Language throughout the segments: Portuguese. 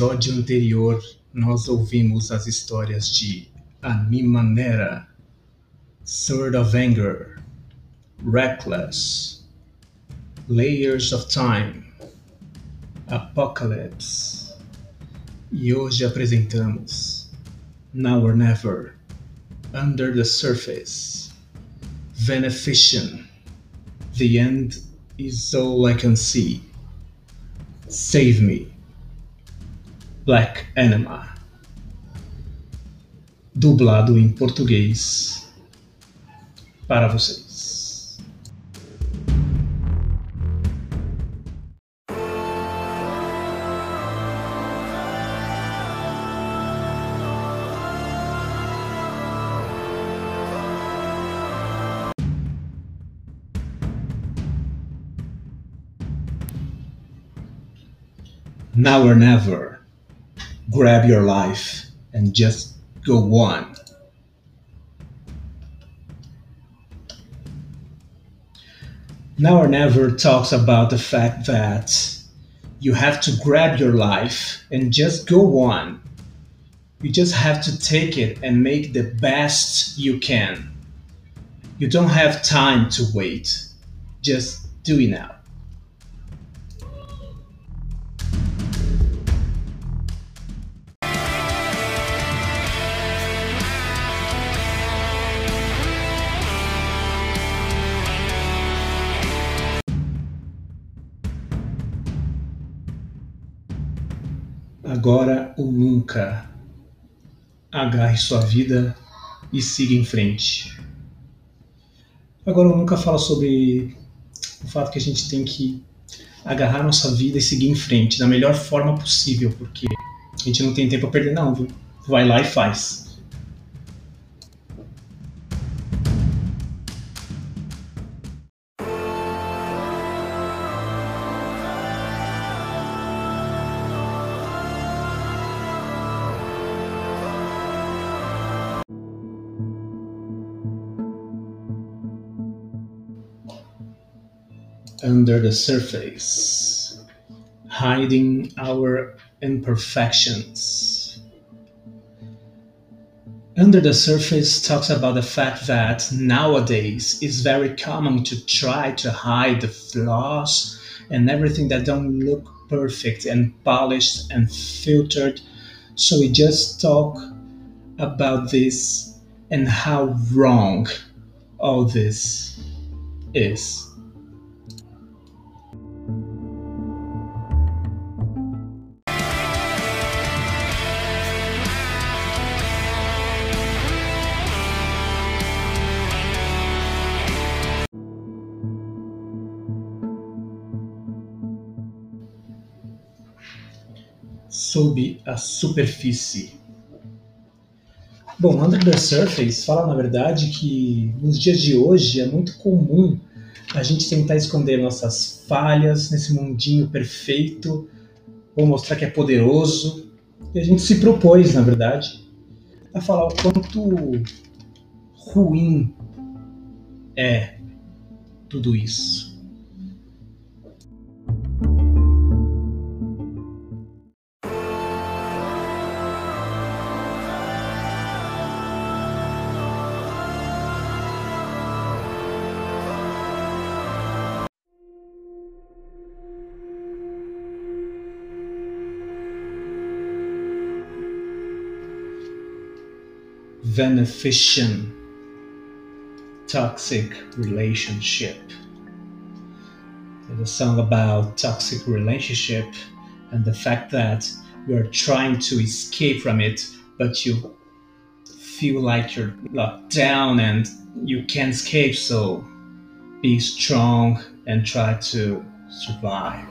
episódio anterior, nós ouvimos as histórias de Animanera, Sword of Anger, Reckless, Layers of Time, Apocalypse. E hoje apresentamos Now or Never, Under the Surface, Benefician, The End is All I Can See, Save Me, Black Anima. Dublado em português para vocês. Now or never. Grab your life and just go on. Now or never talks about the fact that you have to grab your life and just go on. You just have to take it and make the best you can. You don't have time to wait. Just do it now. Nunca. Agarre sua vida e siga em frente. Agora ou nunca fala sobre o fato que a gente tem que agarrar nossa vida e seguir em frente da melhor forma possível, porque a gente não tem tempo a perder, não, viu? Vai lá e faz. Under the surface, hiding our imperfections. Under the surface talks about the fact that nowadays it's very common to try to hide the flaws and everything that don't look perfect and polished and filtered. So we just talk about this and how wrong all this is. Sob a superfície. Bom, Under the Surface fala na verdade que nos dias de hoje é muito comum a gente tentar esconder nossas falhas nesse mundinho perfeito, ou mostrar que é poderoso, e a gente se propôs, na verdade, a falar o quanto ruim é tudo isso. Beneficent toxic relationship. There's a song about toxic relationship and the fact that you're trying to escape from it, but you feel like you're locked down and you can't escape. So be strong and try to survive.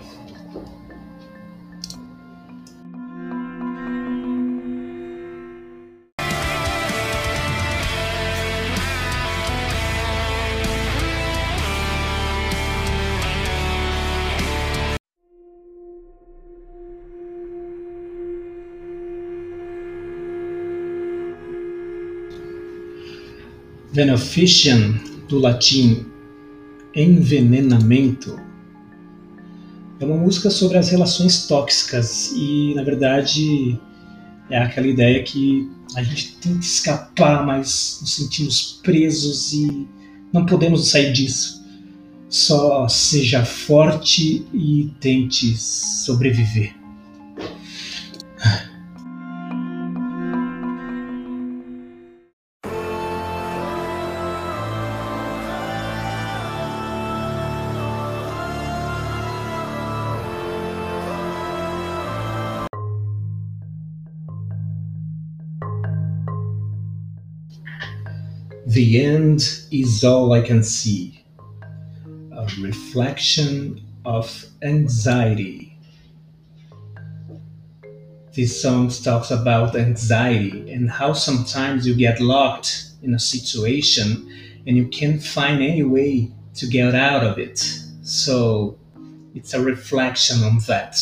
Beneficium, do latim envenenamento, É uma música sobre as relações tóxicas e, na verdade, é aquela ideia que a gente tenta escapar, mas nos sentimos presos e não podemos sair disso. Só seja forte e tente sobreviver. The end is all I can see. A reflection of anxiety. This song talks about anxiety and how sometimes you get locked in a situation and you can't find any way to get out of it. So it's a reflection on that.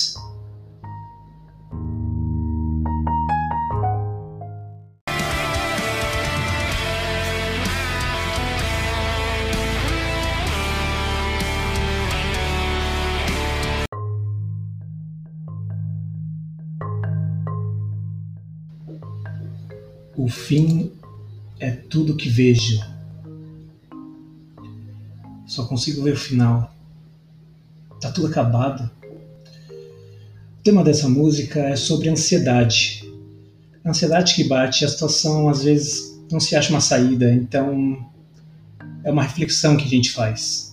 O fim é tudo que vejo. Só consigo ver o final. Tá tudo acabado. O tema dessa música é sobre ansiedade. A ansiedade que bate, a situação às vezes não se acha uma saída, então é uma reflexão que a gente faz.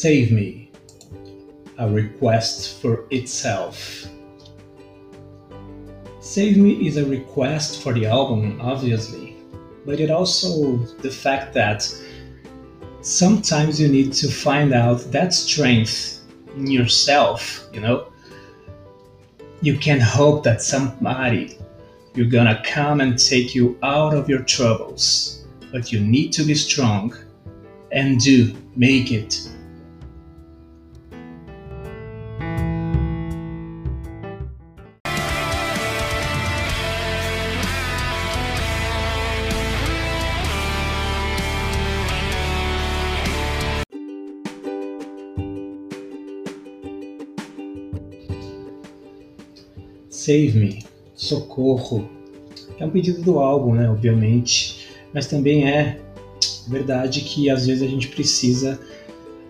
Save Me, a request for itself. Save Me is a request for the album, obviously, but it also the fact that sometimes you need to find out that strength in yourself, you know. You can hope that somebody you're gonna come and take you out of your troubles, but you need to be strong and do make it Save Me, Socorro. É um pedido do álbum, né, obviamente, mas também é verdade que às vezes a gente precisa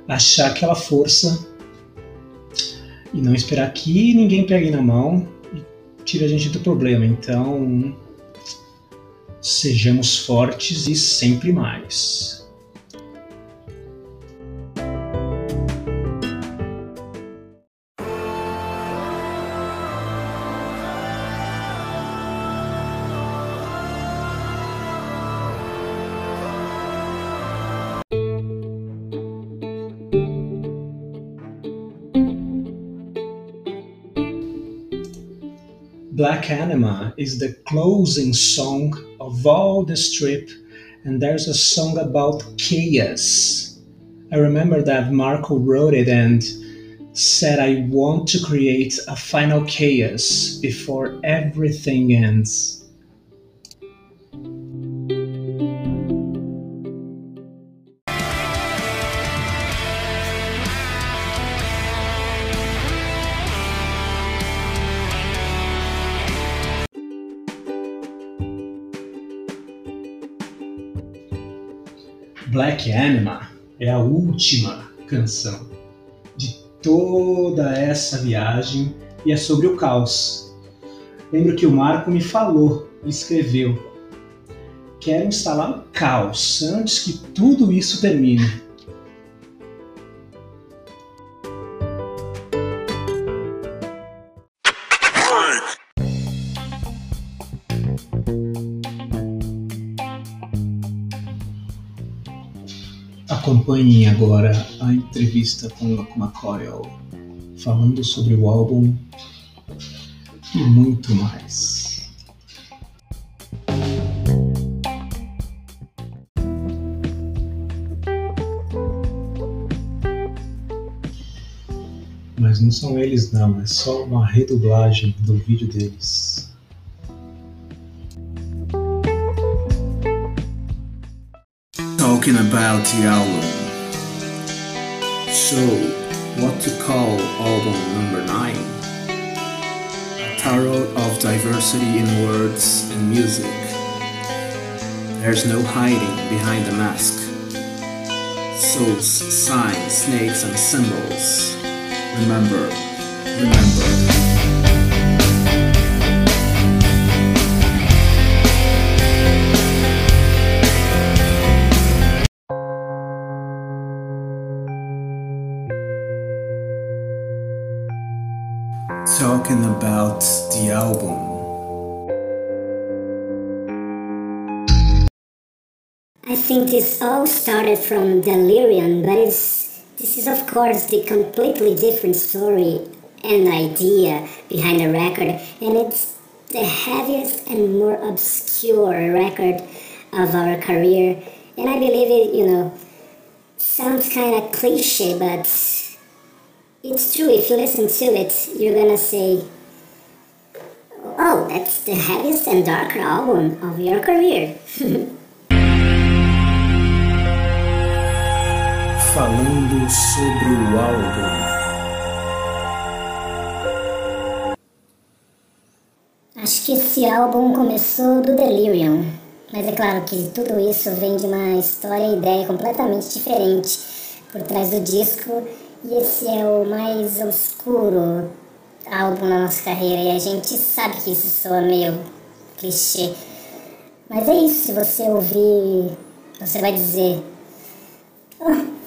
achar aquela força e não esperar que ninguém pegue na mão e tire a gente do problema. Então, sejamos fortes e sempre mais. Black Anima is the closing song of all the strip, and there's a song about chaos. I remember that Marco wrote it and said, I want to create a final chaos before everything ends. Anima é a última canção de toda essa viagem e é sobre o caos. Lembro que o Marco me falou escreveu: Quero instalar o caos antes que tudo isso termine. agora a entrevista com Locke McCoyle, falando sobre o álbum e muito mais. Mas não são eles não, é só uma redublagem do vídeo deles. talking about the album. So, what to call album number 9? A tarot of diversity in words and music. There's no hiding behind the mask. Souls, signs, snakes, and symbols. Remember, remember. All started from Delirium, but it's this is of course the completely different story and idea behind the record, and it's the heaviest and more obscure record of our career. And I believe it, you know, sounds kind of cliche, but it's true. If you listen to it, you're gonna say, "Oh, that's the heaviest and darker album of your career." Falando sobre o álbum. Acho que esse álbum começou do Delirium, mas é claro que tudo isso vem de uma história e ideia completamente diferente por trás do disco, e esse é o mais obscuro álbum na nossa carreira, e a gente sabe que isso soa meio clichê. Mas é isso, se você ouvir, você vai dizer: "Ah,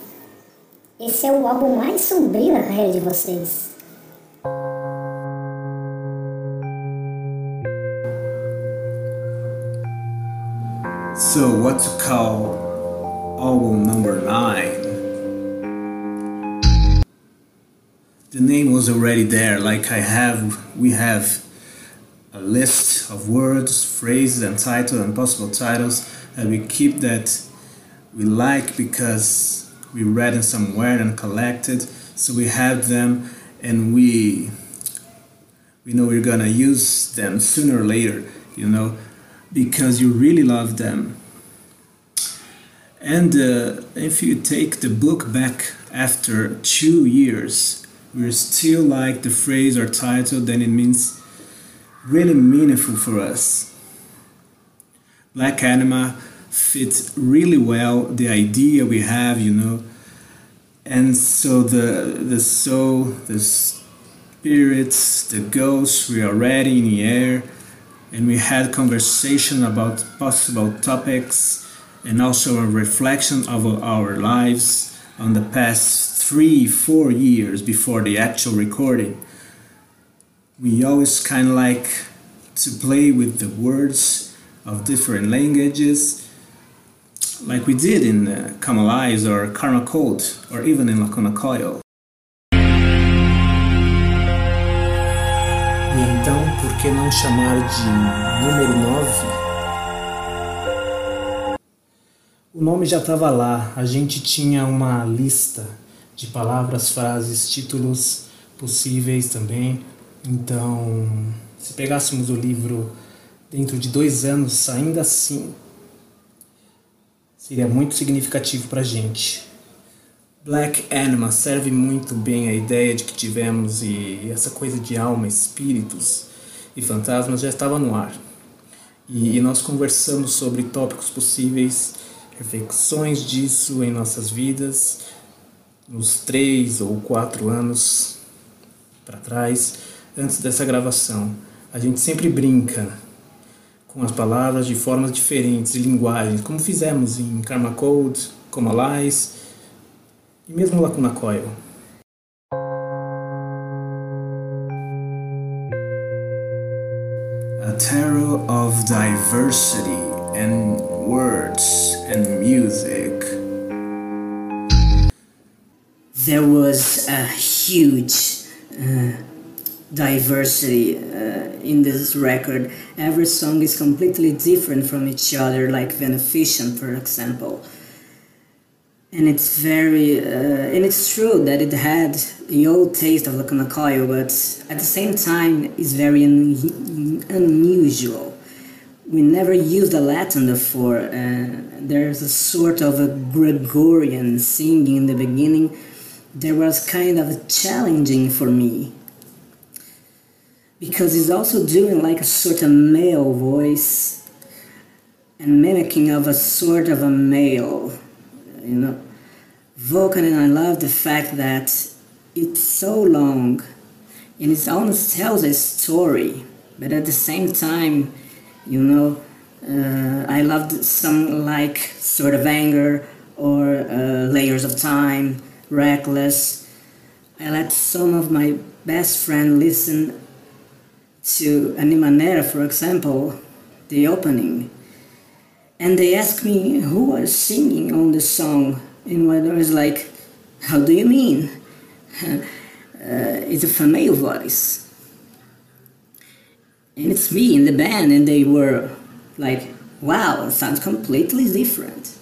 esse é o álbum mais sombrio da carreira de vocês. So, what to call album number 9? The name was already there, like I have, we have a list of words, phrases, and titles and possible titles and we keep that we like because we read them somewhere and collected. So we have them and we we know we're gonna use them sooner or later, you know, because you really love them. And uh, if you take the book back after two years, we're still like the phrase or title, then it means really meaningful for us. Black Anima fits really well the idea we have, you know, and so the the soul, the spirits, the ghosts, we are already in the air, and we had conversation about possible topics and also a reflection of our lives on the past three, four years before the actual recording. We always kind of like to play with the words of different languages, like we did in uh, Kamalize or Karma Code, or even in Lacuna Coil. E então, por que não chamar de número 9? O nome já estava lá, a gente tinha uma lista de palavras, frases, títulos possíveis também. Então, se pegássemos o livro dentro de dois anos, ainda assim, seria muito significativo para a gente. Black Anima serve muito bem a ideia de que tivemos e essa coisa de alma, espíritos e fantasmas já estava no ar. E, e nós conversamos sobre tópicos possíveis, reflexões disso em nossas vidas, nos três ou quatro anos para trás, antes dessa gravação. A gente sempre brinca com as palavras de formas diferentes, linguagens, como fizemos em Karma Code, como Alice e mesmo Lacuna Coil. A tarot of diversity and words and music. there was a huge uh, diversity uh, in this record. Every song is completely different from each other, like Beneficent, for example. and it's very uh, and it's true that it had the old taste of Coil, but at the same time it's very un- unusual. We never used a Latin before. Uh, there's a sort of a Gregorian singing in the beginning. There was kind of challenging for me because he's also doing like a sort of male voice and mimicking of a sort of a male you know. Vocal and i love the fact that it's so long and it almost tells a story but at the same time you know uh, i loved some like sort of anger or uh, layers of time reckless. I let some of my best friend listen to Animanera, for example, the opening, and they asked me who was singing on the song, and I was like, "How do you mean?" uh, it's a female voice, and it's me in the band, and they were like, "Wow, it sounds completely different."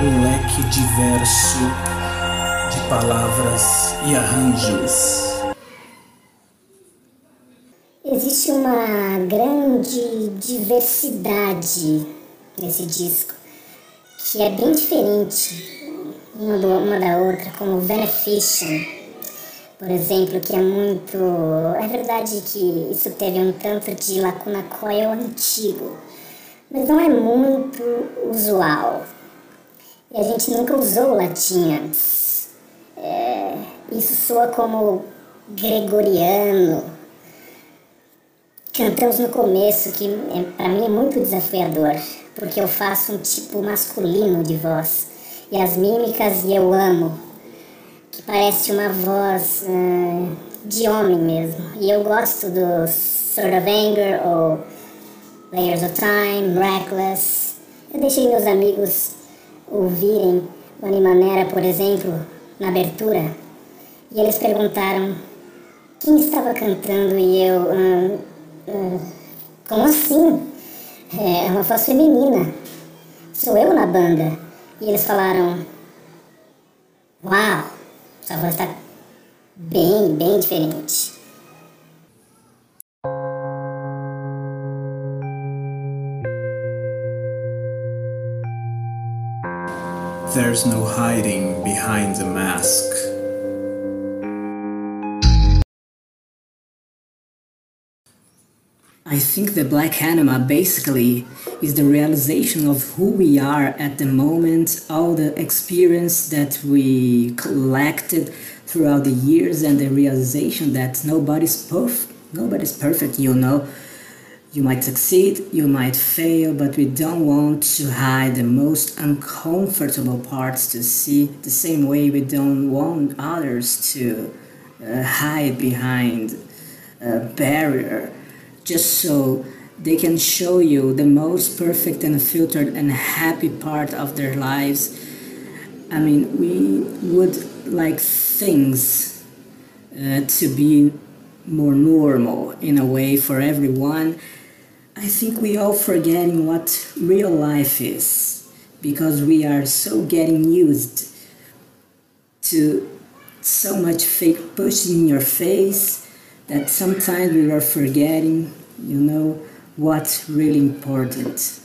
Leque diverso palavras e arranjos. Existe uma grande diversidade nesse disco, que é bem diferente uma, do, uma da outra, como Benefiction, por exemplo, que é muito. É verdade que isso teve um tanto de Lacuna Coil antigo, mas não é muito usual. E a gente nunca usou latim antes. É, isso soa como gregoriano. Cantamos no começo, que é, para mim é muito desafiador, porque eu faço um tipo masculino de voz. E as mímicas e eu amo, que parece uma voz uh, de homem mesmo. E eu gosto do Sort of Anger ou Layers of Time, Reckless. Eu deixei meus amigos ouvirem o Animanera, por exemplo, na abertura, e eles perguntaram quem estava cantando e eu. Uh, uh, como assim? É uma voz feminina. Sou eu na banda. E eles falaram: Uau, sua voz está bem, bem diferente. There's no hiding behind the mask. I think the Black Anima basically is the realization of who we are at the moment, all the experience that we collected throughout the years, and the realization that nobody's perfect. Nobody's perfect, you know. You might succeed, you might fail, but we don't want to hide the most uncomfortable parts to see the same way we don't want others to uh, hide behind a barrier just so they can show you the most perfect and filtered and happy part of their lives. I mean, we would like things uh, to be more normal in a way for everyone. I think we all forgetting what real life is because we are so getting used to so much fake pushing in your face that sometimes we are forgetting, you know, what's really important.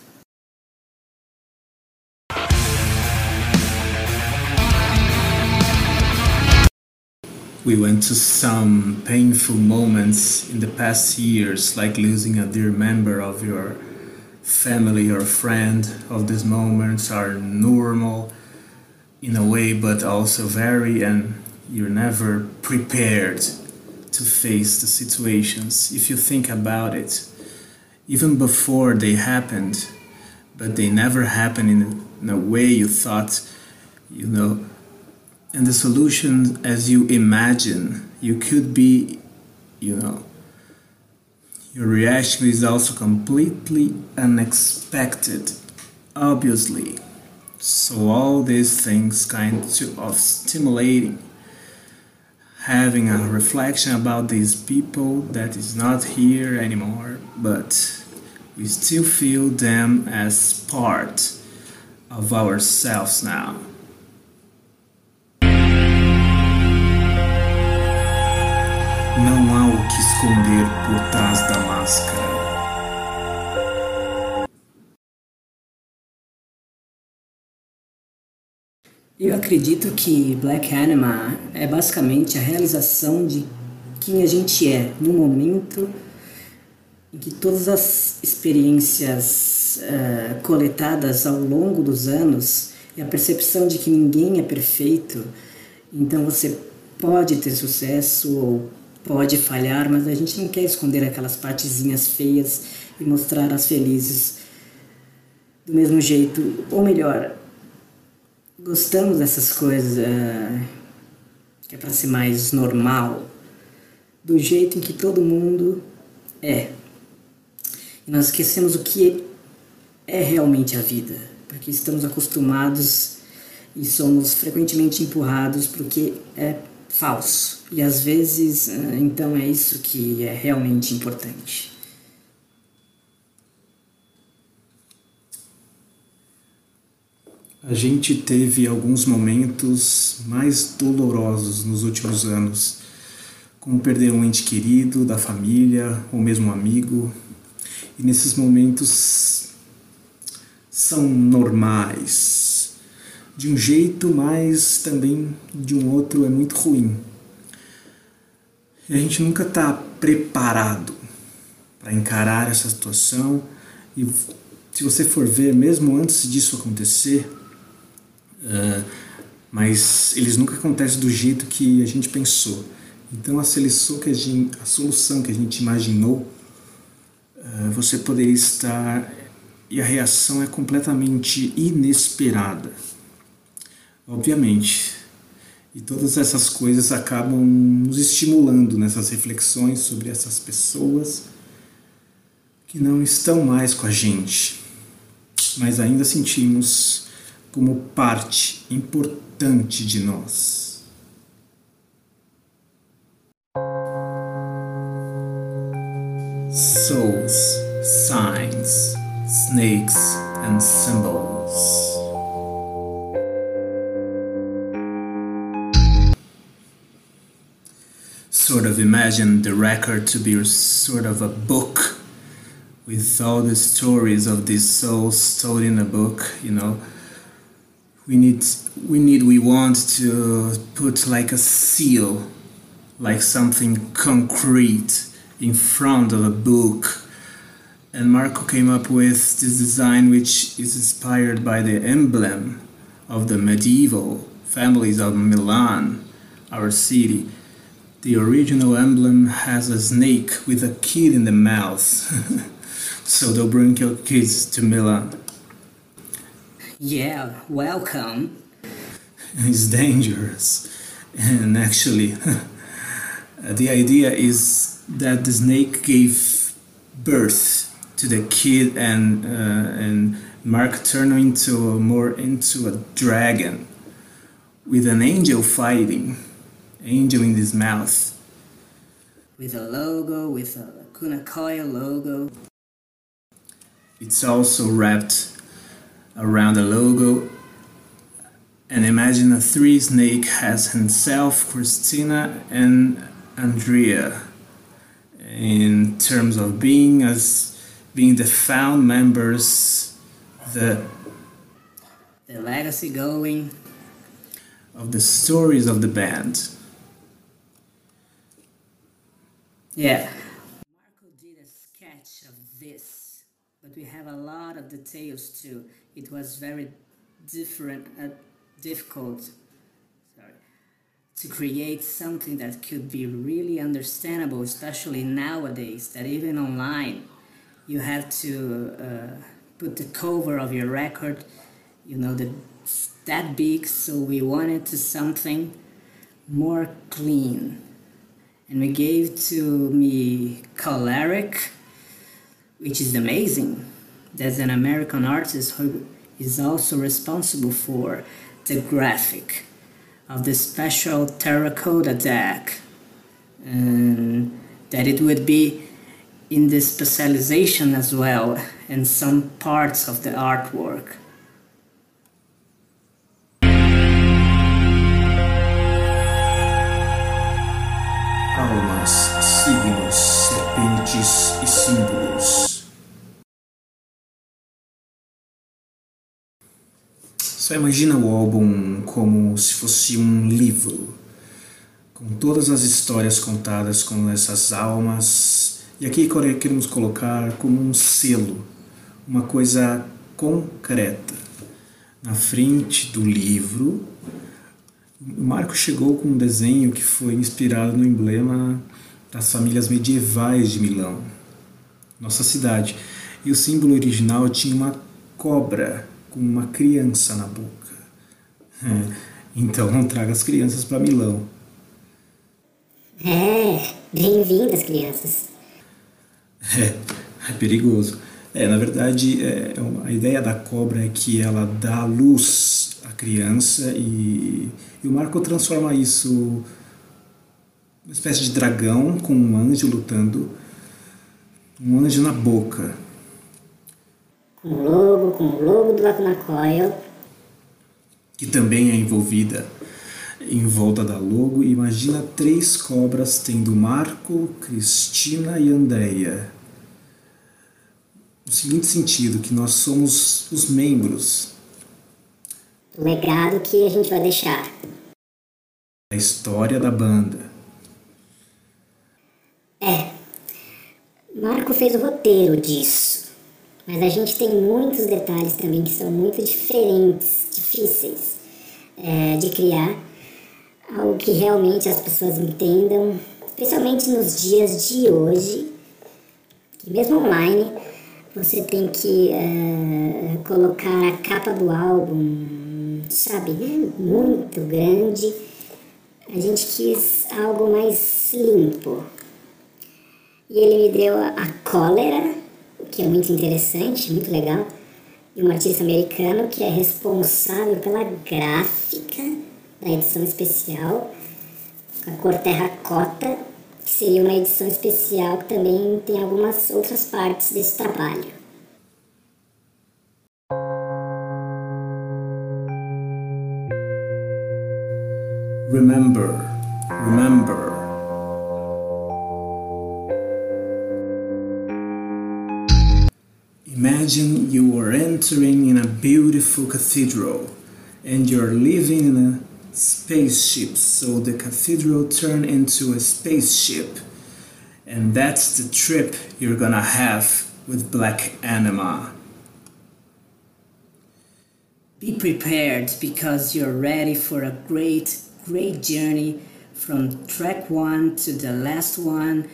We went to some painful moments in the past years, like losing a dear member of your family or friend. Of these moments are normal in a way, but also very, and you're never prepared to face the situations if you think about it, even before they happened, but they never happened in, in a way you thought, you know. And the solution, as you imagine, you could be, you know, your reaction is also completely unexpected, obviously. So all these things kind of stimulating having a reflection about these people that is not here anymore, but we still feel them as part of ourselves now. Esconder por trás da máscara. Eu acredito que Black Anima é basicamente a realização de quem a gente é no momento em que todas as experiências uh, coletadas ao longo dos anos e a percepção de que ninguém é perfeito, então você pode ter sucesso ou pode falhar, mas a gente não quer esconder aquelas partezinhas feias e mostrar as felizes do mesmo jeito, ou melhor, gostamos dessas coisas uh, que é para ser mais normal, do jeito em que todo mundo é. E nós esquecemos o que é realmente a vida, porque estamos acostumados e somos frequentemente empurrados para o que é falso. E às vezes, uh, então, é isso que é realmente importante. A gente teve alguns momentos mais dolorosos nos últimos anos, como perder um ente querido da família ou mesmo um amigo. E nesses momentos são normais, de um jeito, mas também de um outro é muito ruim. E a gente nunca está preparado para encarar essa situação. E se você for ver, mesmo antes disso acontecer, Uh, mas eles nunca acontecem do jeito que a gente pensou. Então a solução que a, gente, a solução que a gente imaginou, uh, você poderia estar e a reação é completamente inesperada. Obviamente. E todas essas coisas acabam nos estimulando nessas reflexões sobre essas pessoas que não estão mais com a gente, mas ainda sentimos como parte importante de nós. Souls, signs, snakes, and symbols. Sort of imagine the record to be sort of a book with all the stories of these souls told in a book, you know. We need we need we want to put like a seal like something concrete in front of a book. And marco came up with this design which is inspired by the emblem of the medieval families of milan our city the original emblem has a snake with a kid in the mouth so they'll bring your kids to milan yeah, welcome. It's dangerous. And actually, the idea is that the snake gave birth to the kid and uh, and Mark turned into more into a dragon with an angel fighting, angel in his mouth. With a logo, with a Kunakoya logo. It's also wrapped around the logo. And imagine a three snake has himself, Christina, and Andrea. In terms of being as being the found members, the the legacy going of the stories of the band. Yeah, Marco did a sketch of this, but we have a lot of details too it was very different, uh, difficult sorry, to create something that could be really understandable, especially nowadays, that even online you have to uh, put the cover of your record, you know, the, that big, so we wanted to something more clean. And we gave to me Choleric, which is amazing there's an American artist who is also responsible for the graphic of the special terracotta deck. And that it would be in the specialization as well and some parts of the artwork. Signos, serpentes e símbolos. Só imagina o álbum como se fosse um livro, com todas as histórias contadas com essas almas, e aqui queremos colocar como um selo, uma coisa concreta. Na frente do livro, o Marco chegou com um desenho que foi inspirado no emblema das famílias medievais de Milão, nossa cidade. E o símbolo original tinha uma cobra com uma criança na boca. É, então não traga as crianças para Milão. É, bem-vindas, crianças. É, é perigoso. É, na verdade, é, é a ideia da cobra é que ela dá luz à criança e, e o Marco transforma isso uma espécie de dragão com um anjo lutando, um anjo na boca com o logo, com o logo do Lacuna Coil. Que também é envolvida em volta da logo. Imagina três cobras tendo Marco, Cristina e Andreia. No seguinte sentido, que nós somos os membros. O legado que a gente vai deixar. A história da banda. É. Marco fez o roteiro disso. Mas a gente tem muitos detalhes também que são muito diferentes, difíceis é, de criar, algo que realmente as pessoas entendam, especialmente nos dias de hoje, que mesmo online você tem que é, colocar a capa do álbum, sabe, muito grande. A gente quis algo mais limpo. E ele me deu a cólera que é muito interessante, muito legal, e um artista americano que é responsável pela gráfica da edição especial, a cor terracota, que seria uma edição especial que também tem algumas outras partes desse trabalho. Remember, remember. Imagine you are entering in a beautiful cathedral and you're living in a spaceship, so the cathedral turned into a spaceship. And that's the trip you're gonna have with Black Anima. Be prepared because you're ready for a great, great journey from track one to the last one.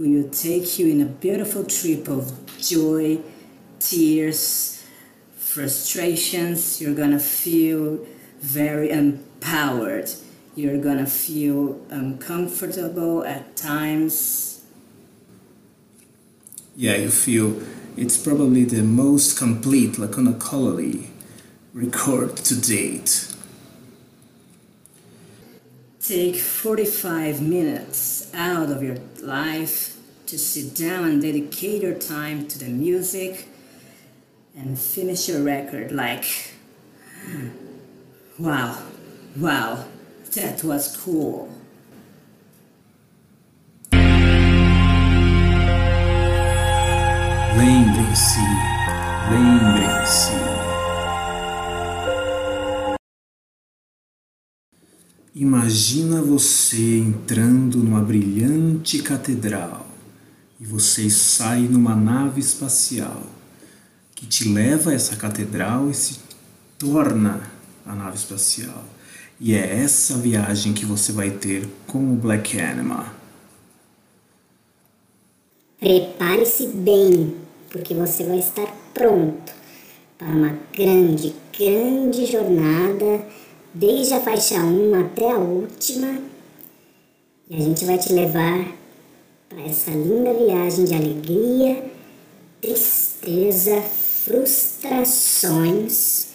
We will take you in a beautiful trip of joy tears, frustrations, you're gonna feel very empowered. You're gonna feel uncomfortable at times. Yeah, you feel it's probably the most complete Lacuna Colony record to date. Take 45 minutes out of your life to sit down and dedicate your time to the music and finish your record like, wow, wow, that was cool. Lembrem-se, lembrem-se. Imagina você entrando numa brilhante catedral e você sai numa nave espacial que te leva a essa catedral e se torna a nave espacial. E é essa viagem que você vai ter com o Black Anima. Prepare-se bem, porque você vai estar pronto para uma grande, grande jornada, desde a faixa 1 até a última. E a gente vai te levar para essa linda viagem de alegria, tristeza, frustrações,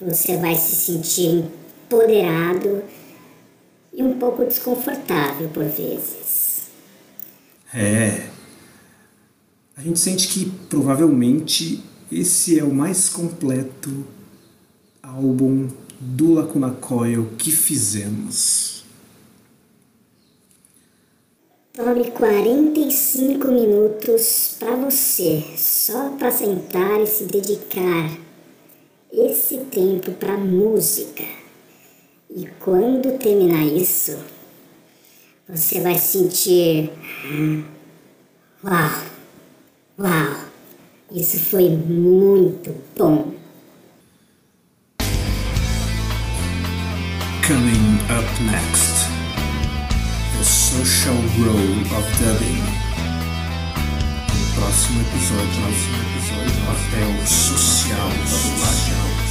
você vai se sentir empoderado e um pouco desconfortável por vezes. É. a gente sente que provavelmente esse é o mais completo álbum do Lacuna Coil que fizemos. Tome 45 minutos para você, só para sentar e se dedicar esse tempo para música. E quando terminar isso, você vai sentir uau, uau, isso foi muito bom. Coming up next, Social Role of Dubbing. No próximo episódio, próximo episódio, papel social do